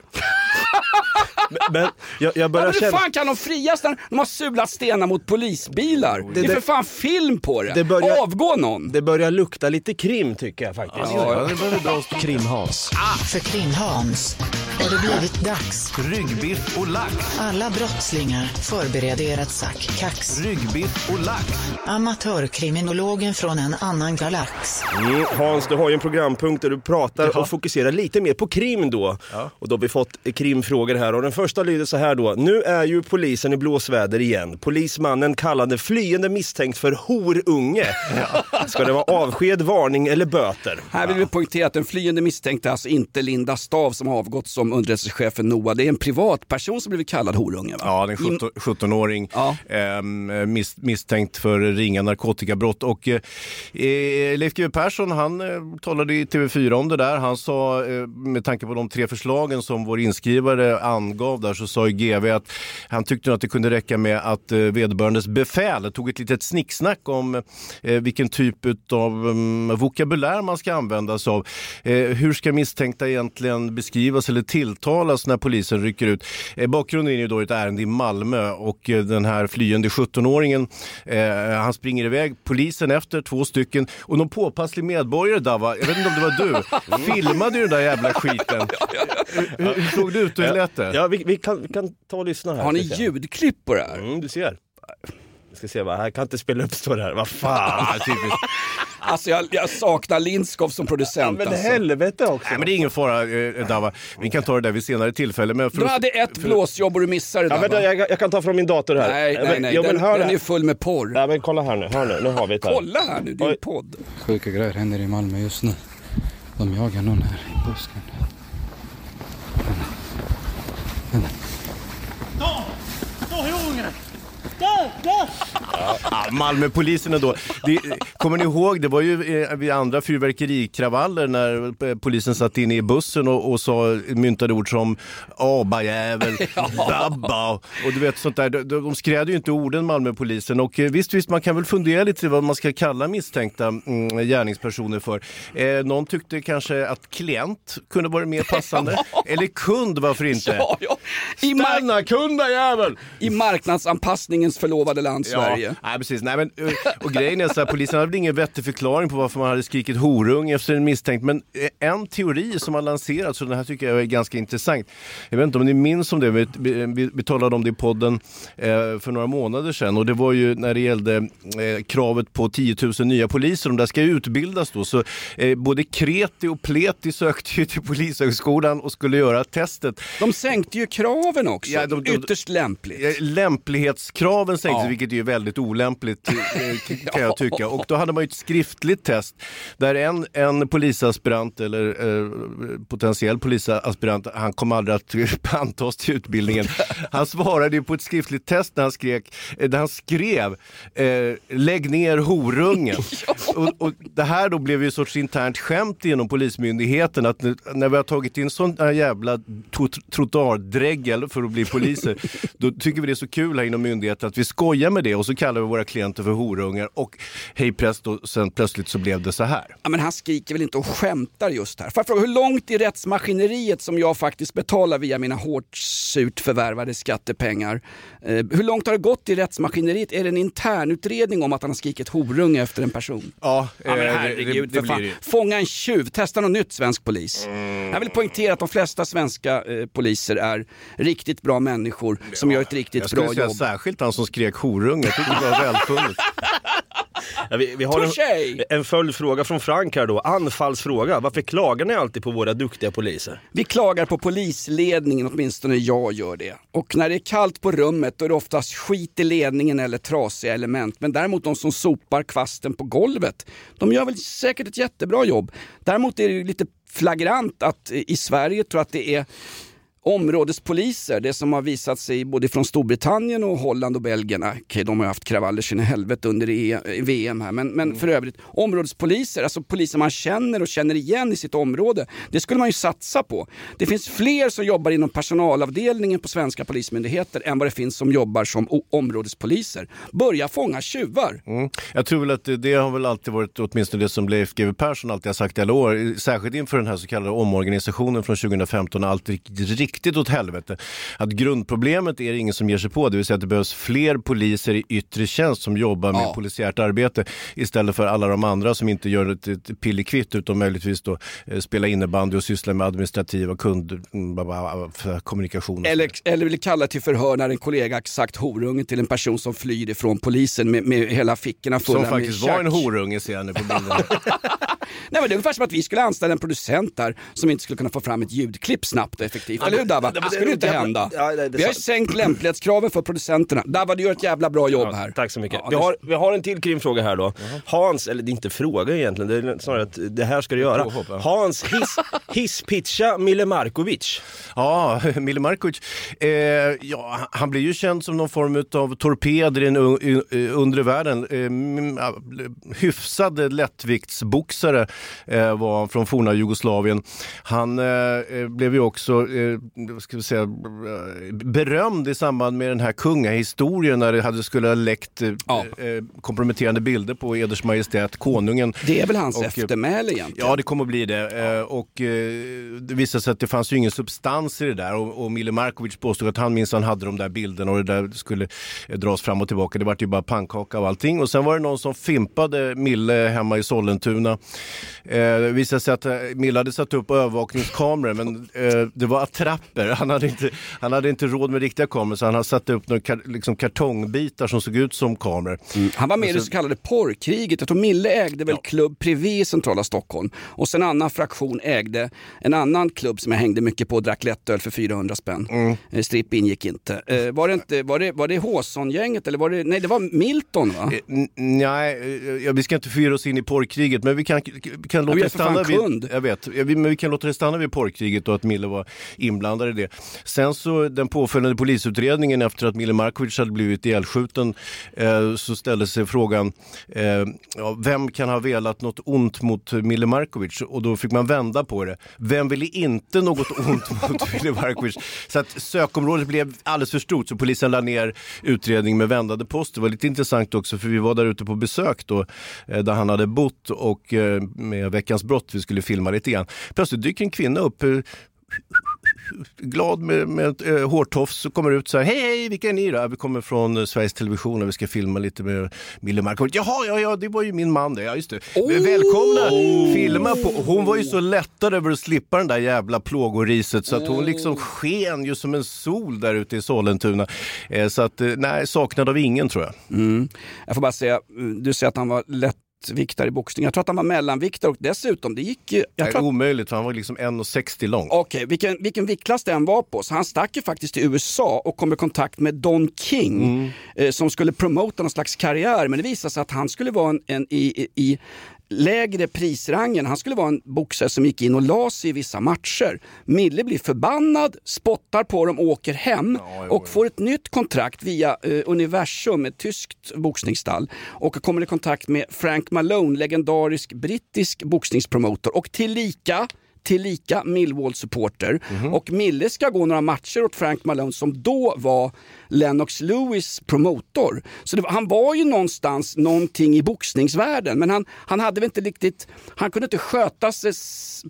Men jag, jag Ja, börjar men hur känna... fan kan de frias när de har sulat stenar mot polisbilar? Det, är det- för fan film på det. Det börjar- Avgå någon. Det börjar lukta lite krim tycker jag faktiskt. Ja, det börjar bli bra. Krim-Hans. För Krim-Hans har det blivit dags. Ryggbiff och lax. Alla brottslingar förbereder ert sack kax. Ryggbiff och lax. Amatörkriminologen från en annan galax. Mm, Hans, du har ju en programpunkt där du pratar och fokuserar lite mer på krim då. Och då har vi fått krimfrågor här och den första lyder så här då. Nu är ju polisen i blåsväder igen. Polismannen kallade flyende misstänkt för horunge. Ska det vara avsked, varning eller böter? Här vill vi poängtera att den flyende misstänkte är alltså inte Linda Stav som har avgått som underrättelsechefen Noah. Det är en privatperson som blivit kallad horunge. Va? Ja, en 17 17-åring Ja. ehm, mis, misstänkt för ringa narkotikabrott. Och, eh, eh, Leif GW Persson han eh, talade i TV4 om det där. Han sa, eh, med tanke på de tre förslagen som vår inskrivare angav där, så sa ju GV att han tyckte att det kunde räcka med att eh, vederbörandes befäl tog ett litet snicksnack om eh, vilken typ av um, vokabulär man ska använda sig av. Eh, hur ska misstänkta egentligen beskrivas eller tilltalas när polisen rycker ut? Eh, bakgrunden är ju då ett ärende i Malmö och eh, den här flyende 17-åringen, eh, han springer iväg, polisen efter, två stycken och någon påpasslig medborgare Dava, jag vet inte om det var du, filmade ju den där jävla skiten. Hur, hur såg det ut och hur lät det? Ja, vi, vi, kan, vi kan ta och lyssna här. Har ni ljudklipp på det här? Mm, du ser. Jag ska se, va? jag kan inte spela upp står det här. Vad fan. Typiskt. Alltså jag, jag saknar Lindskov som producent. Men alltså. helvete också. Nej, men det är ingen fara eh, Dava, vi kan ta det där vid senare tillfälle. Men för Du hade ett blåsjobb och du missade det Ja, där, vänta, va? jag, jag kan ta från min dator här. Nej, nej, men- nej. Men den hör den är full med porr. Ja, men kolla här nu, hör nu, nu har vi det här. Kolla här nu, det är en podd. Sjuka grejer händer i Malmö just nu. De jagar någon här i busken. Ja, Malmöpolisen då. Det, kommer ni ihåg, det var ju eh, vid andra fyrverkerikravaller när eh, polisen satt inne i bussen och, och sa, myntade ord som abajävel, babba och du vet sånt där. De, de skrädde ju inte orden Malmöpolisen och eh, visst, visst man kan väl fundera lite vad man ska kalla misstänkta mm, gärningspersoner för. Eh, någon tyckte kanske att klient kunde vara mer passande. Eller kund, varför inte? Ja, ja. I, Stanna kundajävel! I marknadsanpassningens förlovade land Sverige. Ja, nej, precis. Nej, men, eh, och grejen är så här, polisen hade ingen vettig förklaring på varför man hade skrikit horung efter en misstänkt. Men eh, en teori som har lanserats, och den här tycker jag är ganska intressant. Jag vet inte om ni minns om det, vi, vi, vi talade om det i podden eh, för några månader sedan. Och det var ju när det gällde eh, kravet på 10 000 nya poliser, de där ska utbildas då. Så eh, både Kreti och Pleti sökte ju till Polishögskolan och skulle göra testet. De sänkte ju kraven också. Ja, de- de- Ytterst lämpligt. Eh, Lämplighetskraven sänktes, Ja. vilket är väldigt olämpligt eh, kan jag tycka. Och då hade man ju ett skriftligt test där en, en polisaspirant eller eh, potentiell polisaspirant, han kom aldrig att antas till utbildningen. Han svarade ju på ett skriftligt test när han, skrek, eh, där han skrev eh, lägg ner horungen. och, och det här då blev ju ett sorts internt skämt inom Polismyndigheten att nu- när vi har tagit in sån här jävla trot- trottoardregel för att bli poliser, då tycker vi det är så kul här inom myndigheten att vi skojar med det och så kallar vi våra klienter för horungar och hej presto, sen plötsligt så blev det så här. Ja, men han skriker väl inte och skämtar just här. Får jag fråga, hur långt i rättsmaskineriet som jag faktiskt betalar via mina hårt surt förvärvade skattepengar, eh, hur långt har det gått i rättsmaskineriet? Är det en internutredning om att han har skrikit horunge efter en person? Ja, Ja, men eh, herregud, det, det för fan. det. Fånga en tjuv, testa något nytt svensk polis. Jag vill poängtera att de flesta svenska eh, poliser är riktigt bra människor som gör ett Jag riktigt skulle bra säga jobb. särskilt han som skrek horunge, jag tycker det var välfunnet. Ja, vi, vi har en, en följdfråga från Frank här då. Anfallsfråga. Varför klagar ni alltid på våra duktiga poliser? Vi klagar på polisledningen, åtminstone jag gör det. Och när det är kallt på rummet då är det oftast skit i ledningen eller trasiga element. Men däremot de som sopar kvasten på golvet, de gör väl säkert ett jättebra jobb. Däremot är det ju lite flagrant att i Sverige tror jag att det är områdespoliser, det som har visat sig både från Storbritannien och Holland och Belgien, okej de har ju haft kravaller sin helvete under E- VM här, men, men för övrigt områdespoliser, alltså poliser man känner och känner igen i sitt område, det skulle man ju satsa på. Det finns fler som jobbar inom personalavdelningen på svenska polismyndigheter än vad det finns som jobbar som områdespoliser. Börja fånga tjuvar! Mm. Jag tror väl att det, det har väl alltid varit åtminstone det som Leif GW Persson alltid har sagt i alla år, särskilt inför den här så kallade omorganisationen från 2015 när allt gick riktigt åt helvete. Att grundproblemet är det ingen som ger sig på, det vill säga att det behövs fler poliser i yttre tjänst som jobbar med Ja. polisiärt arbete istället för alla de andra som inte gör ett, ett pillekvitt utan möjligtvis då eh, spela innebandy och syssla med administrativa kund, mm, kommunikation. Eller, eller vill kalla till förhör när en kollega sagt horunge till en person som flyr ifrån polisen med, med hela fickorna fulla Som med faktiskt var en horunge ser jag nu på bilden. Nej, men det är ungefär som att vi skulle anställa en producent där som inte skulle kunna få fram ett ljudklipp snabbt och effektivt. Eller Dabba? Det skulle inte hända. Ja, det är Vi har ju sänkt lämplighetskraven för producenterna. Dabba, du gör ett jävla bra jobb här. Tack så mycket. Ja, vi, det- har, vi har en till krimfråga här då. Hans, eller det är inte fråga egentligen, det är snarare att det här ska du göra. Hans hiss, hisspitcha Mille Markovic. Ja, Mille Markovic. Eh, ja, han blir ju känd som någon form av torped i den undre världen. Eh, hyfsad lättviktsboxare eh, var han från forna Jugoslavien. Han eh, eh, blev ju också eh, ska vi säga, berömd i samband med den här kungahistorien när det hade skulle ha läckt eh, eh, komprometterande bilder på Eders Majestät Konungen. Det är väl hans Och, eh, eftermäle egentligen? Ja, det kommer att bli det. Eh, Och det visade sig att det fanns ju ingen substans i det där. Och, och Mille Markovic påstod att han minsann hade de där bilderna och det där skulle dras fram och tillbaka. Det var ju bara pannkaka och allting. Och sen var det någon som fimpade Mille hemma i Sollentuna. Det visade sig att Mille hade satt upp övervakningskameror men det var attrapper. Han hade, inte, han hade inte råd med riktiga kameror så han hade satt upp några liksom kartongbitar som såg ut som kameror. Han var med i det så kallade porrkriget. Jag tror Mille ägde väl Club Privé i centrala Stockholm. Och sen en annan fraktion ägde en annan klubb som jag hängde mycket på och drack lättöl för 400 spänn. Mm. Eh, Stripp ingick inte. Eh, var det inte, var det, var det Håsson-gänget eller var det, nej det var Milton va? Eh, Nej, eh, ja, vi ska inte föra oss in i porrkriget men vi kan, kan låta det stanna vid, kund. jag vet, Ja, vi- men vi kan låta det stanna vid porrkriget och att Mille var inblandad i det. Sen så den påföljande polisutredningen efter att Mille Markovic hade blivit ihjälskjuten eh, så ställde sig frågan eh, ja, vem kan ha velat något ont mot Mille Markovic? Och då fick man vända på det. Vem ville inte något ont mot Mille Markovic? Så att sökområdet blev alldeles för stort så polisen la ner utredningen med vändande post. Det var lite intressant också för vi var där ute på besök då eh, där han hade bott och eh, med Veckans brott, vi skulle filma lite grann. Plötsligt dyker en kvinna upp eh, glad med, med ett eh, hårtofs och kommer ut så här, hej hej, vilka är ni då? Vi kommer från eh, Sveriges Television och vi ska filma lite med Mille Markovic. Jaha, ja, ja, det var ju min man det. Ja, just det. Välkomna, filma på. Hon var ju så lättad över att slippa den där jävla plågoriset så att hon liksom sken ju som en sol där ute i Sollentuna. Eh, så att, eh, nej, saknad av ingen tror jag. Mm. Jag får bara säga, du säger att han var lättviktare i boxning. Jag tror att han var mellanviktare och dessutom, det gick ju... Jag tror att omöjligt, för han var liksom 1,60 lång. Okej, vilken, vilken viktklass det än var på. Så han stack ju faktiskt till USA och kom i kontakt med Don King Mm. eh, som skulle promota någon slags karriär. Men det visade sig att han skulle vara en, en i, i lägre prisrangen. Han skulle vara en boxare som gick in och la sig i vissa matcher. Mille blir förbannad, spottar på dem, åker hem och får ett nytt kontrakt via eh, Universum, ett tyskt boxningsstall och kommer i kontakt med Frank Malone, legendarisk brittisk boxningspromotor och tillika tillika Millwall-supporter. Och Mille ska gå några matcher åt Frank Malone som då var Lennox Lewis promotor. Så var, han var ju någonstans någonting i boxningsvärlden men han, han hade väl inte riktigt, han kunde inte sköta sig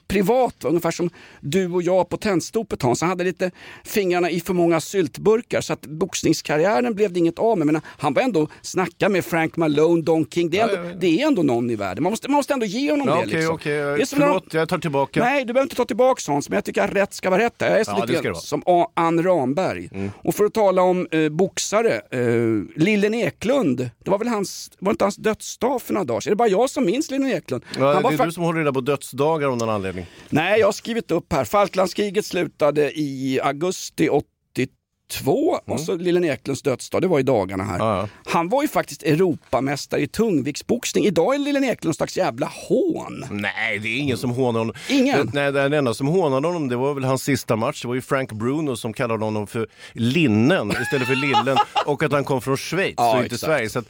privat, va? ungefär som du och jag på Tennstopet Hans. Han hade lite fingrarna i för många syltburkar så att boxningskarriären blev det inget av med. Men han var ändå snacka med Frank Malone, Don King. Det är ändå, Det är ändå någon i världen. Man måste, man måste ändå ge honom Ja, det. Okej, liksom. okej. Det Förlåt, jag tar tillbaka. Nej, du behöver inte ta tillbaka Hans, men jag tycker att rätt ska vara rätt. Jag är Ja, lite som A- Ann Ramberg. Och för att tala om eh, boxare, eh, Lillen Eklund, det var väl hans, var inte hans dödsdag för några dagar sedan? Är det bara jag som minns Lillen Eklund? Ja, Han det är du som håller reda på dödsdagar av någon anledning. Nej, jag har skrivit upp här. Falklandskriget slutade i augusti 82 och så Lillen Eklunds dödsdag, det var i dagarna här. Han var ju faktiskt Europamästare i tungviktsboxning. Idag är Lillen Eklund slags jävla hån. Nej, det är ingen som hånar honom. Ingen? Nej, den enda som hånade honom det var väl hans sista match. Det var ju Frank Bruno som kallade honom för Linnen istället för Lillen och att han kom från Schweiz Ja, och inte exakt. Sverige. Så att,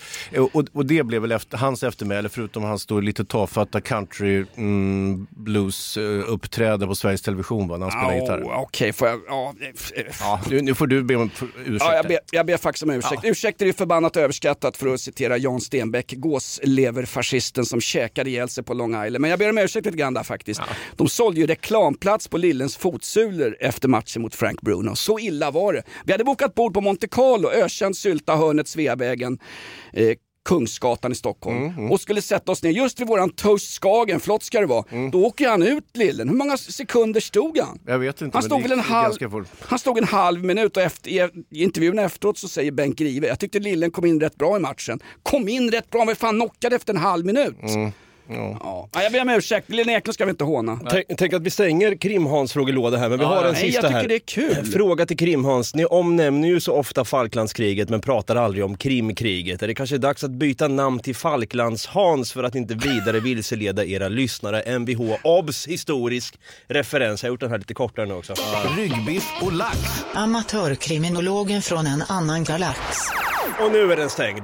och, och det blev väl efter, hans eftermäle förutom hans då lite tafatta country mm, blues eh, uppträde på Sveriges Television va, när han spelade gitarr. Oh, Okej, får jag... Ja, eh, Ja, nu, nu får du be om ursäkt. Ja, jag, ber, jag ber faktiskt om ursäkt. Ursäkt är ju förbannat överskattat för att citera Jan Stenbeck, gåsleverfascisten som käkade ihjäl sig på Long Island. Men jag ber om ursäkt lite grann där faktiskt. De sålde ju reklamplats på Lillens fotsulor efter matchen mot Frank Bruno. Så illa var det. Vi hade bokat bord på Monte Carlo, ökänd sylta hörnet Sveavägen. Eh, Kungsgatan i Stockholm och skulle sätta oss ner just vid våran Toast Skagen, flott ska det vara. Då åker han ut Lillen. Hur många sekunder stod han? Jag vet inte. Han stod väl en halv, han stod en halv minut och efter, i, i intervjun efteråt så säger Bengt Grive, jag tyckte Lillen kom in rätt bra i matchen. Kom in rätt bra, men fan knockade efter en halv minut. Mm. Ja. Ja, jag ber om ursäkt, Lillen Eklund ska vi inte håna. Tänk, tänk att vi stänger Krim-Hans frågelåda här, men vi Ja, har en nej, sista jag tycker här. det är kul. Fråga till Krim-Hans. Ni omnämner ju så ofta Falklandskriget men pratar aldrig om Krimkriget. Är det kanske dags att byta namn till Falklands-Hans för att inte vidare vilseleda era lyssnare? Mvh obs historisk referens. Jag har gjort den här lite kortare nu också. Ryggbiff och lax. Amatörkriminologen från en annan galax. Och nu är den stängd.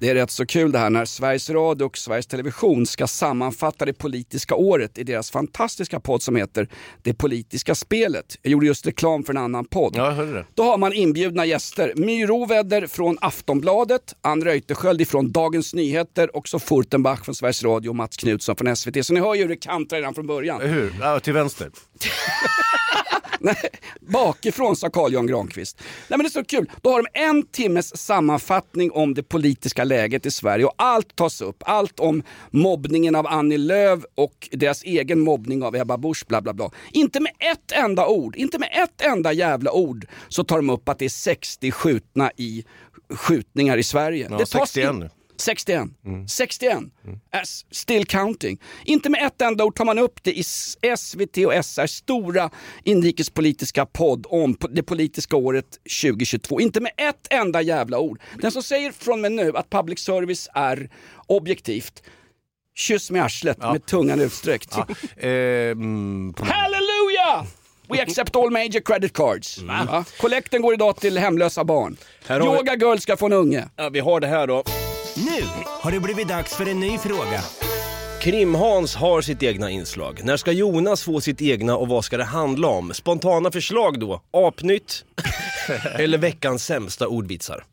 Det är rätt så kul det här när Sveriges Radio och Sveriges Television ska sammanfatta det politiska året i deras fantastiska podd som heter Det politiska spelet. Jag gjorde just reklam för en annan podd. Ja, hörde. Då har man inbjudna gäster. My Rovedder från Aftonbladet, Ann Reuterskiöld från Dagens Nyheter och så Furtenbach från Sveriges Radio och Mats Knutsson från SVT. Så ni hör ju hur det kantrar redan från början. Hur? Ja, till vänster. Nej, bakifrån sa Carl Jan Granqvist. Nej men det är så kul. Då har de en timmes sammanfattning om det politiska läget i Sverige och allt tas upp. Allt om mobbningen av Annie Lööf och deras egen mobbning av Ebba Busch bla bla bla. Inte med ett enda ord, inte med ett enda jävla ord så tar de upp att det är 60 skjutna i skjutningar i Sverige. Ja, det tas 61 in- nu. 61. 61. As still counting. Inte med ett enda ord tar man upp det i S- SVT och SRs stora inrikespolitiska podd om det politiska året 2022. Inte med ett enda jävla ord. Den som säger från och med nu att public service är objektivt, kyss med arslet med tungan utsträckt. Ja, eh, mm, Halleluja! We accept all major credit cards. Va? Kollekten går idag till hemlösa barn. Har vi- Yoga Girl ska få en unge. Ja, vi har det här då. Nu har det blivit dags för en ny fråga. Krim-Hans har sitt egna inslag. När ska Jonas få sitt egna och vad ska det handla om? Spontana förslag då? Apnytt? Eller veckans sämsta ordvitsar.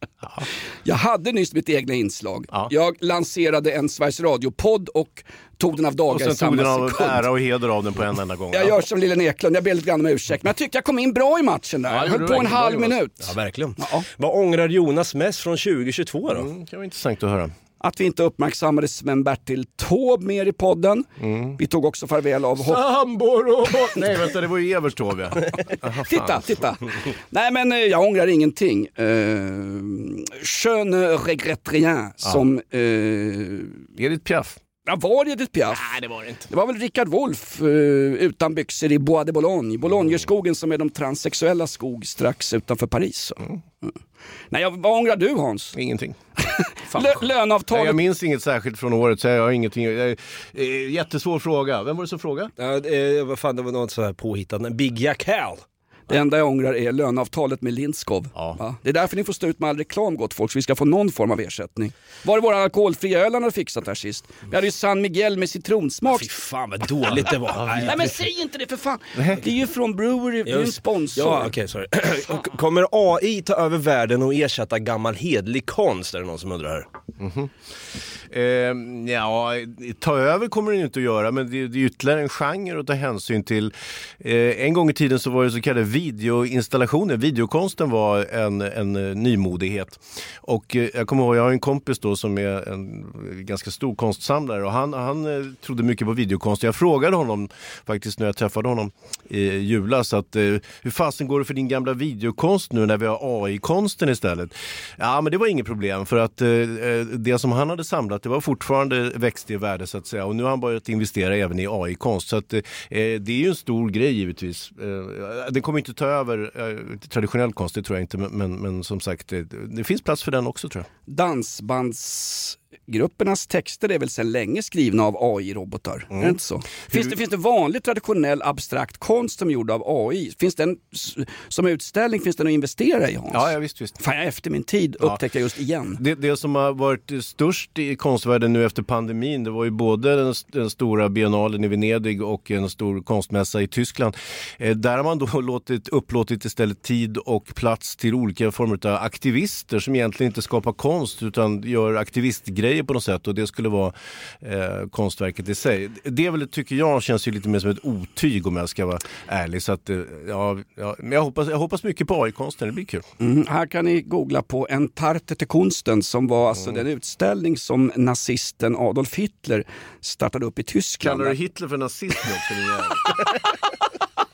Jag hade nyss mitt egna inslag. Jag lanserade en Sveriges Radio-podd och tog den av Och dagar i sen tog samma den av sekund. ära och heder av den på en enda gång. Jag gör som lille Eklund, jag ber lite grann om ursäkt. Men jag tyckte jag kom in bra i matchen där. Ja, jag höll på en halv minut. Ja, verkligen. Vad ångrar Jonas mest från 2022 då? Mm, det kan vara intressant att höra. Att vi inte uppmärksammade Sven-Bertil Taube mer i podden. Mm. Vi tog också farväl av. Sambor Nej vänta, det var ju Evers Taube. ja. Titta, titta. Nej men eh, jag ångrar ingenting. Uh, je ne regrette rien. Som... Uh, Edith Piaf. Ja, var det Edith Piaf? Nej, det var det inte. Det var väl Richard Wolff eh, utan byxor i Bois de Boulogne. Boulogneskogen som är de transsexuella skog strax utanför Paris. Så. Mm. Nej, jag, vad ångrar du Hans? Ingenting. Lö, löneavtalet. Nej, jag minns inget särskilt från året så jag har ingenting. Jag, eh, jättesvår fråga. Vem var det som frågade? Ja, det, vad fan, det var något så här påhittat. Big Jack Hal. Det enda jag ångrar är löneavtalet med Lindskov. Va? Det är därför ni får stå ut med all reklam gott folk, så vi ska få någon form av ersättning. Var är våra alkoholfria öl han hade fixat här sist? Vi hade ju San Miguel med citronsmak. Fy fan vad dåligt det var. Nej men säg inte det för fan! Det är ju från Brewery, det är en sponsor. Ja, okej, sorry. Kommer AI ta över världen och ersätta gammal hedlig konst? Är det någon som undrar här? Mhm. Eh, ja, ta över kommer den ju inte att göra, men det, det är ytterligare en genre att ta hänsyn till. Eh, en gång i tiden så var det så kallade videoinstallationer. Videokonsten var en, en eh, nymodighet. Och eh, jag kommer ihåg, jag har en kompis då som är en ganska stor konstsamlare och han, han eh, trodde mycket på videokonst. Jag frågade honom faktiskt när jag träffade honom i julas att hur fasen går det för din gamla videokonst nu när vi har AI-konsten istället? Ja, men det var inget problem för att det som han hade samlat det var fortfarande växt i värde så att säga och nu har han börjat investera även i AI-konst. Så att, det är ju en stor grej givetvis. Eh, kommer inte ta över eh, traditionell konst, det tror jag inte, men, men, men som sagt det, det finns plats för den också tror jag. Dansbandsgruppernas texter är väl sedan länge skrivna av AI-robotar? Är det inte så? Finns, Hur- det, finns det vanlig traditionell abstrakt konst som är gjord av AI? Finns den som utställning, finns den att investera i Hans? Ja, ja visst, visst. Fan, efter min tid upptäckte jag just igen. Det, det som har varit störst i konstvärlden nu efter pandemin det var ju både den, den stora biennalen i Venedig och en stor konstmässa i Tyskland. Eh, där har man då låtit, upplåtit istället tid och plats till olika former av aktivister som egentligen inte skapar konst utan gör aktivistgrejer på något sätt och det skulle vara eh, konstverket i sig. Det väl, tycker jag känns ju lite mer som ett otyg om jag ska vara ärlig. Så att, eh, ja, ja, men jag hoppas, jag hoppas mycket på AI-konsten, det blir kul. Mm, här kan ni googla på En Tarte till Kunsten som var alltså den utställning som nazisten Adolf Hitler startade upp i Tyskland. Kallar du Hitler för nazist nu också?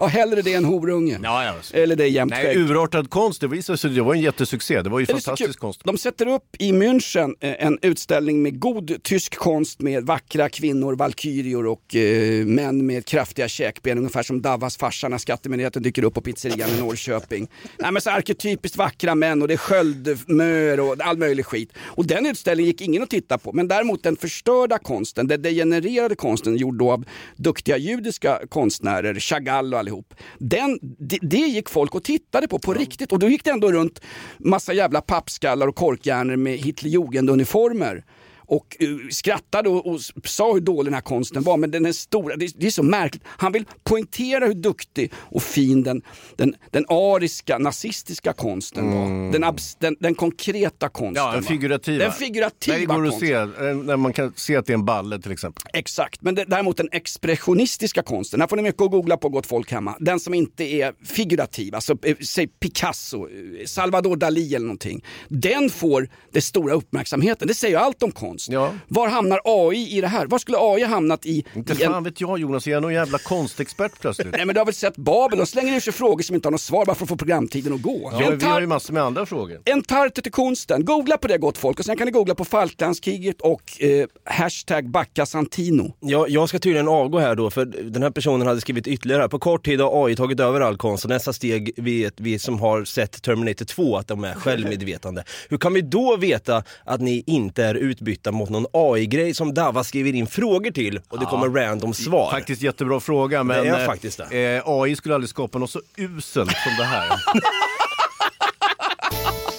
Ja, hellre det än horunge. Ja, ja. Eller det är jämt Nej, urartad konst, det visade sig, det var en jättesuccé. Det var ju Det fantastisk konst. De sätter upp i München eh, en utställning med god tysk konst med vackra kvinnor, valkyrior och eh, män med kraftiga käkben. Ungefär som Davas farsa när skattemyndigheten dyker upp på pizzerian i Norrköping. Nej, men så arketypiskt vackra män och det är sköldmör och all möjlig skit. Och den utställningen gick ingen att titta på. Men däremot den förstörda konsten, den degenererade konsten gjord då av duktiga judiska konstnärer, Chagall och allihop. Den, det, det gick folk och tittade på på riktigt. Och då gick det ändå runt massa jävla pappskallar och korkhjärnor med Hitlerjugend-uniformer och eh, skrattade och, och sa hur dålig den här konsten var. Men den är stora, det, det är så märkligt. Han vill poängtera hur duktig och fin den, den, den ariska, nazistiska konsten var. Den, abs, den, den konkreta konsten. Ja, den va? figurativa. Den figurativa går det att konsten. se, eh, när man kan se att det är en balle till exempel. Exakt, men det, däremot den expressionistiska konsten, här får ni mycket att googla på gott folk hemma. Den som inte är figurativ, alltså eh, säg Picasso, Salvador Dalí eller någonting. Den får det stora uppmärksamheten, det säger ju allt om konst. Var hamnar AI i det här? Var skulle AI hamnat i? Inte i en- fan vet jag Jonas, jag är någon jävla konstexpert plötsligt. Nej men du har väl sett Babel, de slänger ur sig frågor som inte har något svar bara för att få programtiden att gå. Ja, vi har ju massor med andra frågor. en tarte till konsten. Googla på det gott folk och sen kan ni googla på Falklandskriget och eh, hashtag backa Santino. Ja, jag ska tydligen avgå här då, för den här personen hade skrivit ytterligare här. På kort tid har AI tagit över all konst och nästa steg vet vi som har sett Terminator 2 att de är självmedvetande. Hur kan vi då veta att ni inte är utbytta mot någon AI-grej som Dava skriver in frågor till och det Ja. kommer random svar? Faktiskt jättebra fråga men Det är eh, faktiskt eh, AI skulle aldrig skapa något så uselt som det här.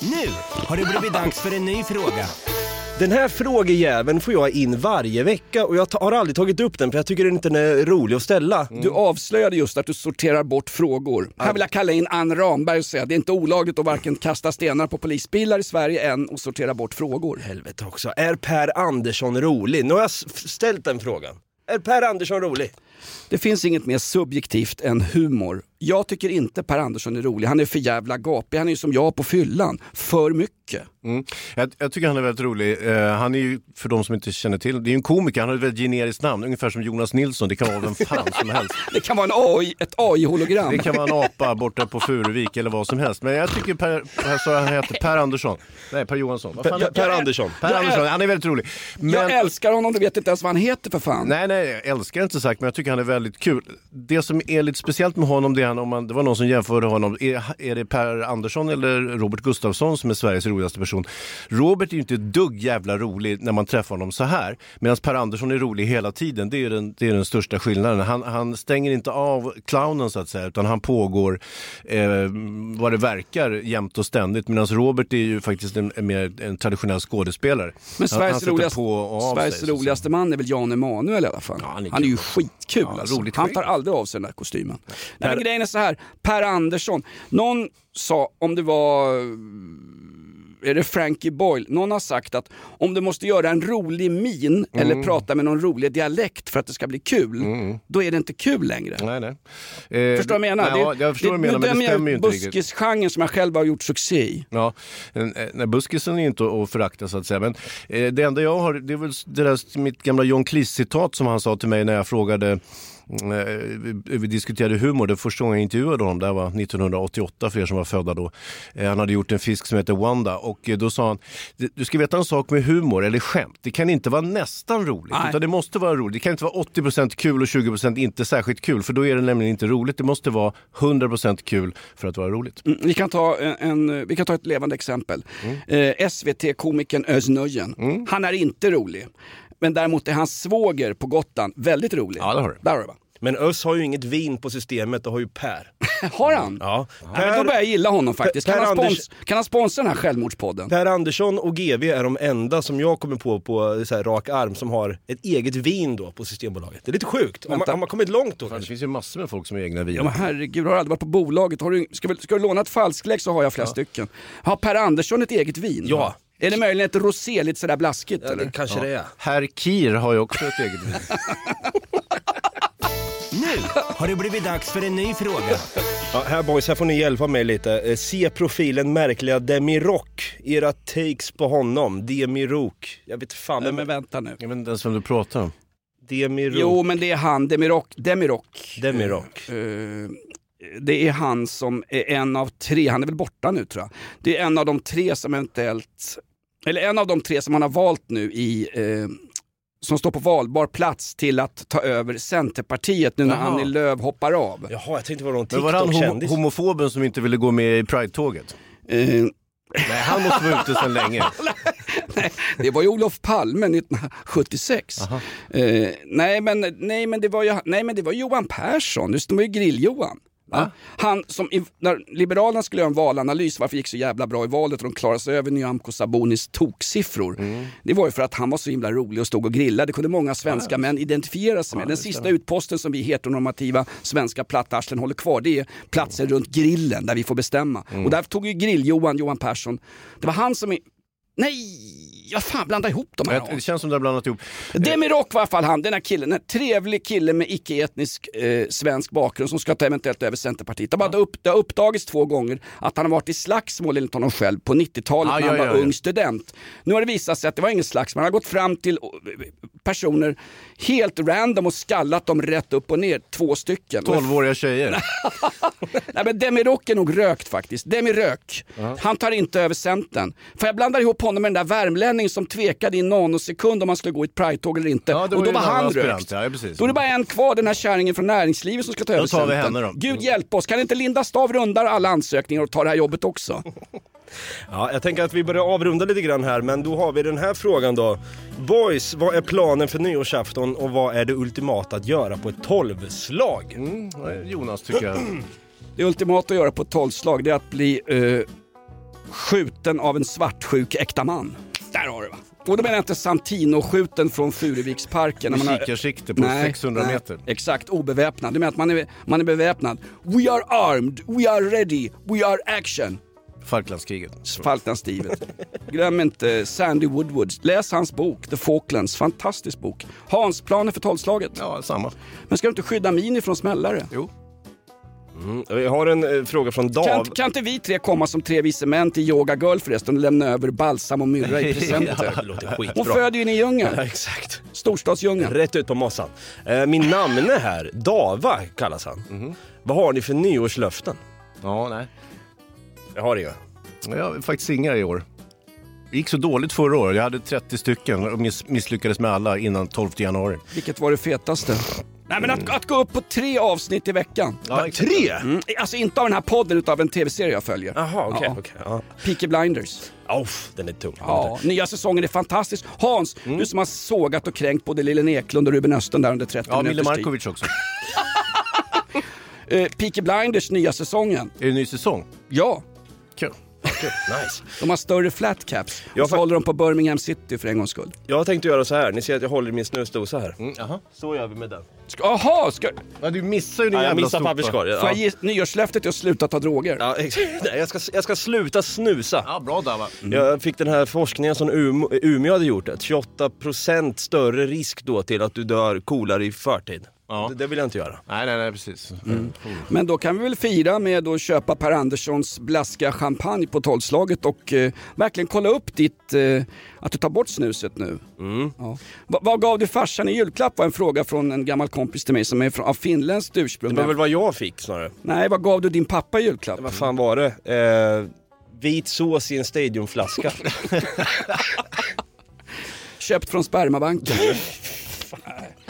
Nu har det blivit dags för en ny fråga. Den här frågejäveln får jag in varje vecka och jag har aldrig tagit upp den för jag tycker den inte är rolig att ställa. Du avslöjade just att du sorterar bort frågor. Här vill jag kalla in Ann Ramberg och säga att det är inte olagligt att varken kasta stenar på polisbilar i Sverige än att sortera bort frågor. Helvete också. Är Per Andersson rolig? Nu har jag ställt den frågan. Är Per Andersson rolig? Det finns inget mer subjektivt än humor. Jag tycker inte Per Andersson är rolig. Han är för jävla gapig. Han är ju som jag på fyllan. För mycket. Mm. Jag, jag tycker han är väldigt rolig. Eh, han är ju, för de som inte känner till, det är ju en komiker, han har ett väldigt generiskt namn, ungefär som Jonas Nilsson. Det kan vara vem fan som helst. Det kan vara en AI, ett AI-hologram. Det kan vara en apa borta på Furuvik eller vad som helst. Men jag tycker Per, Per, så han heter Per Andersson. Nej, Per Johansson. Per- heter Per? Andersson. Per Jag Andersson, han är väldigt rolig. Men... Jag älskar honom, du vet inte ens vad han heter för fan. Nej, nej, jag älskar inte sagt, men jag tycker han är väldigt kul. Det som är lite speciellt med honom, det är han, om man, det var någon som jämförde honom, är, är det Per Andersson eller Robert Gustafsson som är Sveriges roligaste person? Robert är ju inte ett dugg jävla rolig när man träffar honom så här, medan Per Andersson är rolig hela tiden. Det är den, det är den största skillnaden. Han, han stänger inte av clownen så att säga, utan han pågår eh, vad det verkar jämt och ständigt, medan Robert är ju faktiskt en, mer, en traditionell skådespelare. Men Han- Sveriges, han sätter roligaste, Sveriges sig, roligaste man är väl Jan Emanuel i alla fall. han är han är ju kul. Ja, alltså. roligt Han tar aldrig av sig den där kostymen. Nej, men grejen är så här, Per Andersson. Någon sa, om det var är det Frankie Boyle? Någon har sagt att om du måste göra en rolig min eller Mm. prata med någon rolig dialekt för att det ska bli kul, då är det inte kul längre. Nej, nej. Eh, Förstår du vad jag menar? Ja, jag förstår vad du menar, men det stämmer ju inte riktigt. buskisgenren som jag själv har gjort succé i. Ja, eh, nej, buskisen är inte att förakta så att säga. Men eh, det enda jag har, det är väl det där mitt gamla John Cleese-citat som han sa till mig när jag frågade vi, vi diskuterade humor, det första gången jag intervjuade honom, det var 1988 för er som var födda då. Eh, han hade gjort en fisk som heter Wanda och eh, då sa han, du ska veta en sak med humor eller skämt, det kan inte vara nästan roligt, Nej. utan det måste vara roligt. Det kan inte vara 80% kul och 20% inte särskilt kul, för då är det nämligen inte roligt. Det måste vara 100% kul för att vara roligt. Mm, Vi kan, ta en, en, vi kan ta ett levande exempel. Eh, SVT-komikern Özz Nujen. Han är inte rolig. Men däremot är hans svåger på Gotland väldigt rolig. Ja, det har du. Där har du va? Men Öss har ju inget vin på systemet, det har ju Per. Har han? Ja. Ja, men då börjar jag gilla honom faktiskt. Per Kan, han, Anders- spons- kan han sponsra den här självmordspodden? Per Andersson och GV är de enda som jag kommer på på så här, rak arm som har ett eget vin då på Systembolaget. Det är lite sjukt. Har man, har man kommit långt då Fan, det kanske? finns ju massor med folk som har egna Ja, viner. men herregud, har du aldrig varit på bolaget? Har du, ska, vi, ska du låna ett falsklägg så har jag flera stycken. Har Per Andersson ett eget vin? Ja. Är det möjligen ett rosé, lite sådär blaskigt Ja, eller? det kanske det är. Herr Kir har ju också ett eget vin. Har det blivit dags för en ny fråga. Ja, här boys, här får ni hjälpa mig lite. Eh, Se profilen märkliga Demirock. Era takes på honom. Demirok. Jag vet fan Nej, men vänta nu. Jag vet inte ens vem du pratar om. Demirok. Jo, men det är han, Demirok. Demirok. Demirok. Eh, det är han som är en av tre, han är väl borta nu tror jag. Det är en av de tre som eventuellt, eller en av de tre som han har valt nu i eh, som står på valbar plats till att ta över Centerpartiet nu när Jaha. Annie Lööf hoppar av. Jaha, jag tänkte vara någon Men var det han homo TikTok-kändis. homofoben som inte ville gå med i Pride-tåget? Eh, Nej, han måste vara ute sedan länge. det var ju Olof Palme 1976. Eh, nej, men, nej, men det var ju, nej men det var Johan Persson, det var ju Grill-Johan. Va? Han som, i, när Liberalerna skulle göra en valanalys varför det gick så jävla bra i valet och de klarade sig över Nyamko Sabunis toksiffror. Det var ju för att han var så himla rolig och stod och grillade. Det kunde många svenska män identifiera sig med. Den sista utposten som vi heteronormativa svenska plattarslen håller kvar det är platsen runt grillen där vi får bestämma. Och där tog ju Grill-Johan, Johan Persson, det var han som... i- Nej, jag fan blandar ihop de här. Det känns som det har blandat ihop. Demirok var i alla fall han, den här killen, en trevlig kille med icke-etnisk eh, svensk bakgrund som ska ta eventuellt över Centerpartiet. Det bara upp, det har uppdagits två gånger att han har varit i slagsmål enligt honom själv på 90-talet Ja, när han ja, var ja, ja. ung student. Nu har det visat sig att det var ingen slagsmål, han har gått fram till eh, personer helt random och skallat dem rätt upp och ner, två stycken. 12-åriga tjejer. Nej men Demirok är nog rökt faktiskt. Demirök. Han tar inte över Centern. För jag blandar ihop honom med den där värmlänningen som tvekade i en nanosekund om han skulle gå i ett Pride-tåg eller inte. Ja, det och då var han rökt. ja, precis. Då är det bara en kvar, den här kärringen från näringslivet som ska ta över tar vi henne då. Gud hjälp oss, kan inte Linda Stav runda alla ansökningar och ta det här jobbet också? Ja, jag tänker att vi börjar avrunda lite grann här, men då har vi den här frågan då. Boys, vad är planen för nyårsafton och vad är det ultimata att göra på ett tolvslag? Mm, Jonas tycker jag. Det ultimata att göra på ett tolvslag det är att bli eh, skjuten av en svartsjuk äkta man. Där har du va. Och då menar jag inte Santino-skjuten från Furuviksparken. har- Kikarsikte på Nej, 600 nej. meter. Exakt, obeväpnad. Du menar att man är, man är beväpnad. We are armed, we are ready, we are action. Falklandskriget. Falklandskriget. Glöm inte Sandy Woodward. Läs hans bok The Falklands. Fantastisk bok. Hans, planer för tolvslaget? Ja, samma. Men ska du inte skydda Mini från smällare? Jo. Mm. Vi har en eh, fråga från Dav. Kan, kan inte vi tre komma som tre vise män till Yoga Girl förresten och lämna över balsam och myrra i presenter? Ja, det låter skitbra. Hon föder ju in i djungeln. Ja, exakt. Storstadsdjungeln. Rätt ut på mossan. Eh, min namne här, Dava kallas han. Mhm. Vad har ni för nyårslöften? Ja, nej. Jag har inga. Jag har faktiskt inga i år. Det gick så dåligt förra året. Jag hade 30 stycken och miss misslyckades med alla innan 12 januari. Vilket var det fetaste? Nej men att, att gå upp på tre avsnitt i veckan. Ja, exakt. Tre? Mm. Alltså inte av den här podden utan av en tv-serie jag följer. Jaha, okej. Ja. okej, ja. Peaky Blinders. Oh, den är tung. Ja, nya säsongen är fantastisk. Hans, Mm. du som har sågat och kränkt både Lillen Eklund och Ruben Östlund där under 30 Ja, Mille minuters tid. Markovic också. Eh, Peaky Blinders nya säsongen. Är det en ny säsong? Ja, Kul. Nice. de har större flat caps. Ja, och så fa- håller de på Birmingham City för en gångs skull. Jag tänkte göra så här. Ni ser att jag håller i min snusdosa här. Mm. Så gör vi med den. Ska- Jaha, ska... Ja, du missar ju din Ja, jag jävla missar sopa. papperskorgen. Får jag Ja. ge nyårslöftet är att sluta ta droger? Ja, exakt. Nej, jag, ska, jag ska sluta snusa. Ja, bra Dava. Jag fick den här forskningen som Umeå, Umeå hade gjort. Att 28% större risk då till att du dör coolare i förtid. Ja. Det, det vill jag inte göra. Nej, nej, nej, precis. Mm. Men då kan vi väl fira med att köpa Per Anderssons blaskiga champagne på tolvslaget och eh, verkligen kolla upp ditt, eh, att du tar bort snuset nu. Mm. Ja. Va, vad gav du farsan i julklapp var en fråga från en gammal kompis till mig som är från, av finländskt ursprung. Det var väl vad jag fick snarare. Nej, vad gav du din pappa i julklapp? Vad fan var det? Eh, vit sås i en stadiumflaska. Köpt från spermabanken.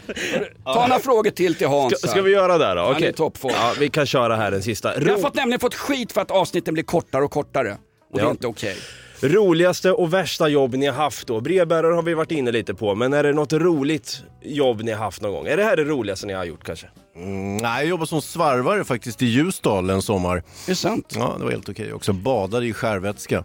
Ta några frågor till till Hans. Ska, ska vi göra det då? Han är Okej. toppform. Ja, vi kan köra här den sista. Jag har Ro- fått, nämligen fått skit för att avsnitten blir kortare och kortare. Och det Ja. är inte okej. Roligaste och värsta jobb ni har haft då? Brevbärare har vi varit inne lite på, men är det något roligt jobb ni har haft någon gång? Är det här det roligaste ni har gjort kanske? Mm, nej, jag jobbade som svarvare faktiskt i Ljusdal en sommar. Det är sant. Ja, det var helt okej också. Badade i skärvätska.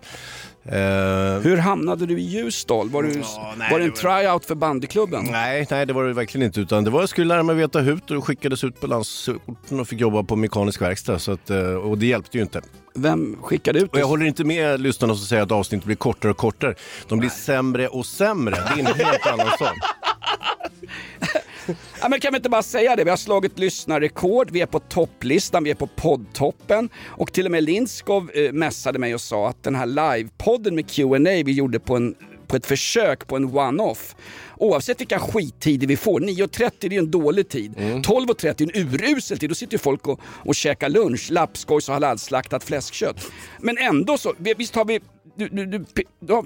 Eh, Hur hamnade du i Ljusdal? Var, du, Ja, nej, var det en det var- tryout för bandyklubben? Nej, nej, det var det verkligen inte. Utan det var jag skulle lära mig veta hut och skickades ut på landsorten och fick jobba på mekanisk verkstad. Så att, eh, och det hjälpte ju inte. Vem skickade ut Och jag oss? håller inte med lyssnarna som säger att avsnitt blir kortare och kortare. De blir sämre och sämre. Det är en helt annan sak. Ja, men kan vi inte bara säga det? Vi har slagit lyssnarrekord, vi är på topplistan, vi är på poddtoppen och till och med Lindskov eh, messade mig och sa att den här livepodden med Q&A vi gjorde på, en, på ett försök på en one-off Oavsett vilka skittider vi får, 9.30 det är ju en dålig tid, 12.30 är en urusel tid, då sitter ju folk och, och käkar lunch, lapskojs och halalslaktat fläskkött. Men ändå så, vi- visst har vi, du, du, du, du har,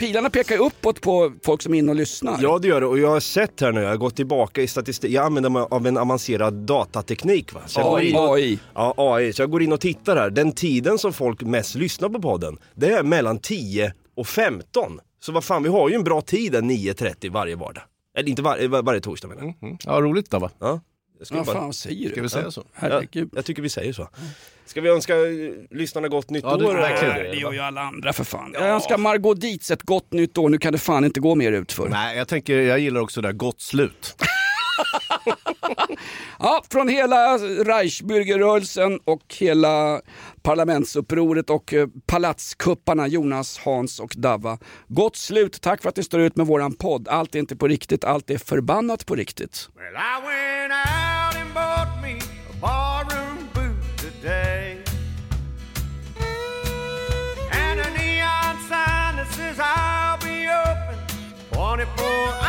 pilarna pekar ju uppåt på folk som är inne och lyssnar. Ja det gör det och jag har sett här nu, jag har gått tillbaka i statistik, jag använder mig av en avancerad datateknik va. Så in och, AI. Ja, AI. Så jag går in och tittar här, den tiden som folk mest lyssnar på podden, det är mellan 10 och 15. Så vad fan, vi har ju en bra tid där 9.30 varje vardag. Eller inte var, var, varje torsdag menar jag. Ja, roligt då va? Ja. Jag skulle Ja, bara- fan säger du? Ska vi säga så? Herregud. Ja, jag tycker vi säger så. Ska vi önska lyssnarna gott nytt Ja, det- år? Det gör ju alla andra för fan. Jag önskar Margot Dietz ett gott nytt år. Nu kan det fan inte gå mer utför. Nej, jag tänker, jag gillar också det där gott slut. Ja, från hela Reichsbürgerrörelsen och hela parlamentsupproret och eh, palatskupparna Jonas, Hans och Dava. Gott slut. Tack för att ni står ut med våran podd. Allt är inte på riktigt, allt är förbannat på riktigt. Well, pone por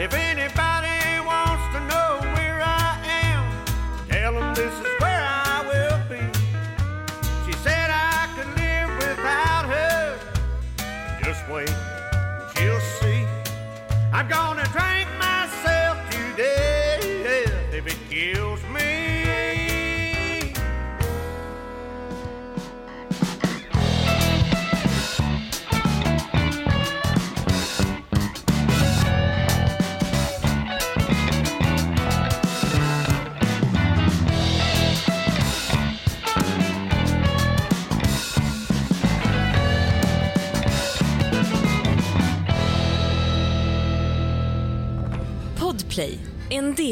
If anybody